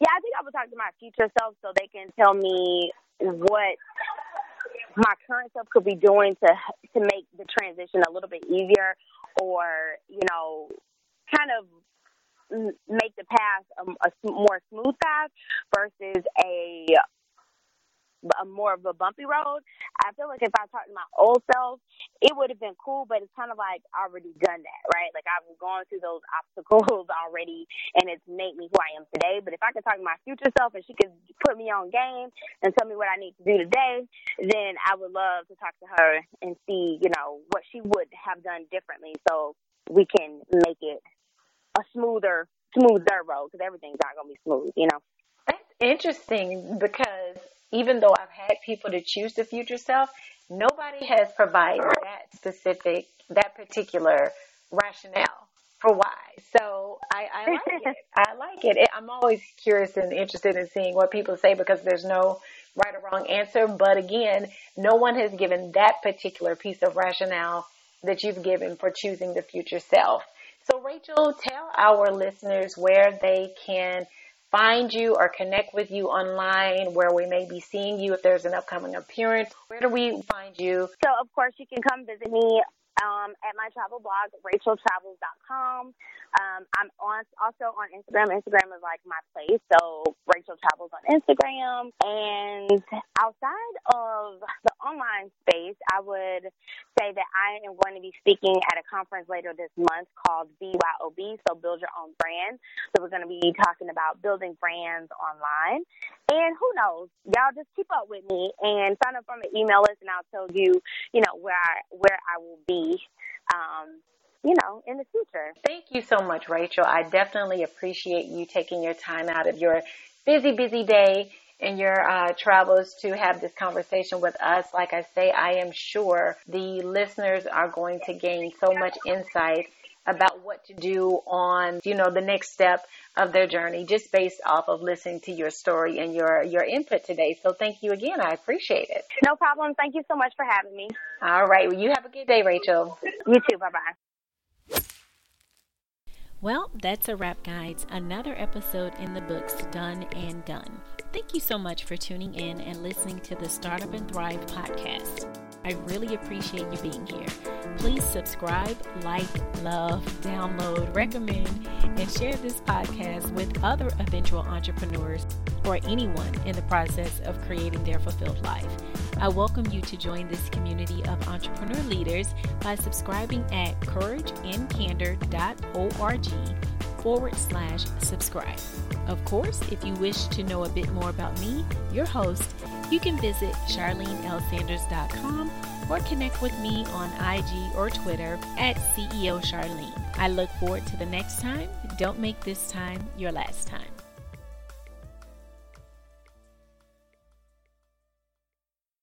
yeah, I think I would talk to my future self so they can tell me what my current self could be doing to to make the transition a little bit easier, or you know, kind of make the path a, a more smooth path versus a a more of a bumpy road. I feel like if I talked to my old self, it would have been cool, but it's kind of like already done that, right? Like I've gone through those obstacles already, and it's made me who I am today. But if I could talk to my future self and she could put me on game and tell me what I need to do today, then I would love to talk to her and see, you know, what she would have done differently, so we can make it a smoother, smoother road because everything's not gonna be smooth, you know. That's interesting because even though I've had people to choose the future self, nobody has provided that specific, that particular rationale for why. So I, I like it. I like it. I'm always curious and interested in seeing what people say because there's no right or wrong answer. But again, no one has given that particular piece of rationale that you've given for choosing the future self. So Rachel, tell our listeners where they can find you or connect with you online, where we may be seeing you if there's an upcoming appearance? Where do we find you? So, of course, you can come visit me um, at my travel blog, racheltravels.com. Um, I'm on also on Instagram. Instagram is like my place, so Rachel Travels on Instagram. And outside of the online space, I would say that I am going to be speaking at a conference later this month called BYOB, so Build Your Own Brand. So we're going to be talking about building brands online. And who knows, y'all just keep up with me and sign up on the email list, and I'll tell you, you know, where I where I will be. Um, you know, in the future. Thank you so much, Rachel. I definitely appreciate you taking your time out of your busy, busy day and your uh, travels to have this conversation with us. Like I say, I am sure the listeners are going to gain so much insight about what to do on, you know, the next step of their journey just based off of listening to your story and your, your input today. So thank you again. I appreciate it. No problem. Thank you so much for having me. All right. Well, you have a good day, Rachel. You too. Bye bye. Well, that's a wrap, guys. Another episode in the books done and done. Thank you so much for tuning in and listening to the Startup and Thrive podcast. I really appreciate you being here. Please subscribe, like, love, download, recommend, and share this podcast with other eventual entrepreneurs or anyone in the process of creating their fulfilled life. I welcome you to join this community of entrepreneur leaders by subscribing at courageandcandor.org forward slash subscribe. Of course, if you wish to know a bit more about me, your host, you can visit charlenelsanders.com or connect with me on IG or Twitter at CEO Charlene. I look forward to the next time. Don't make this time your last time.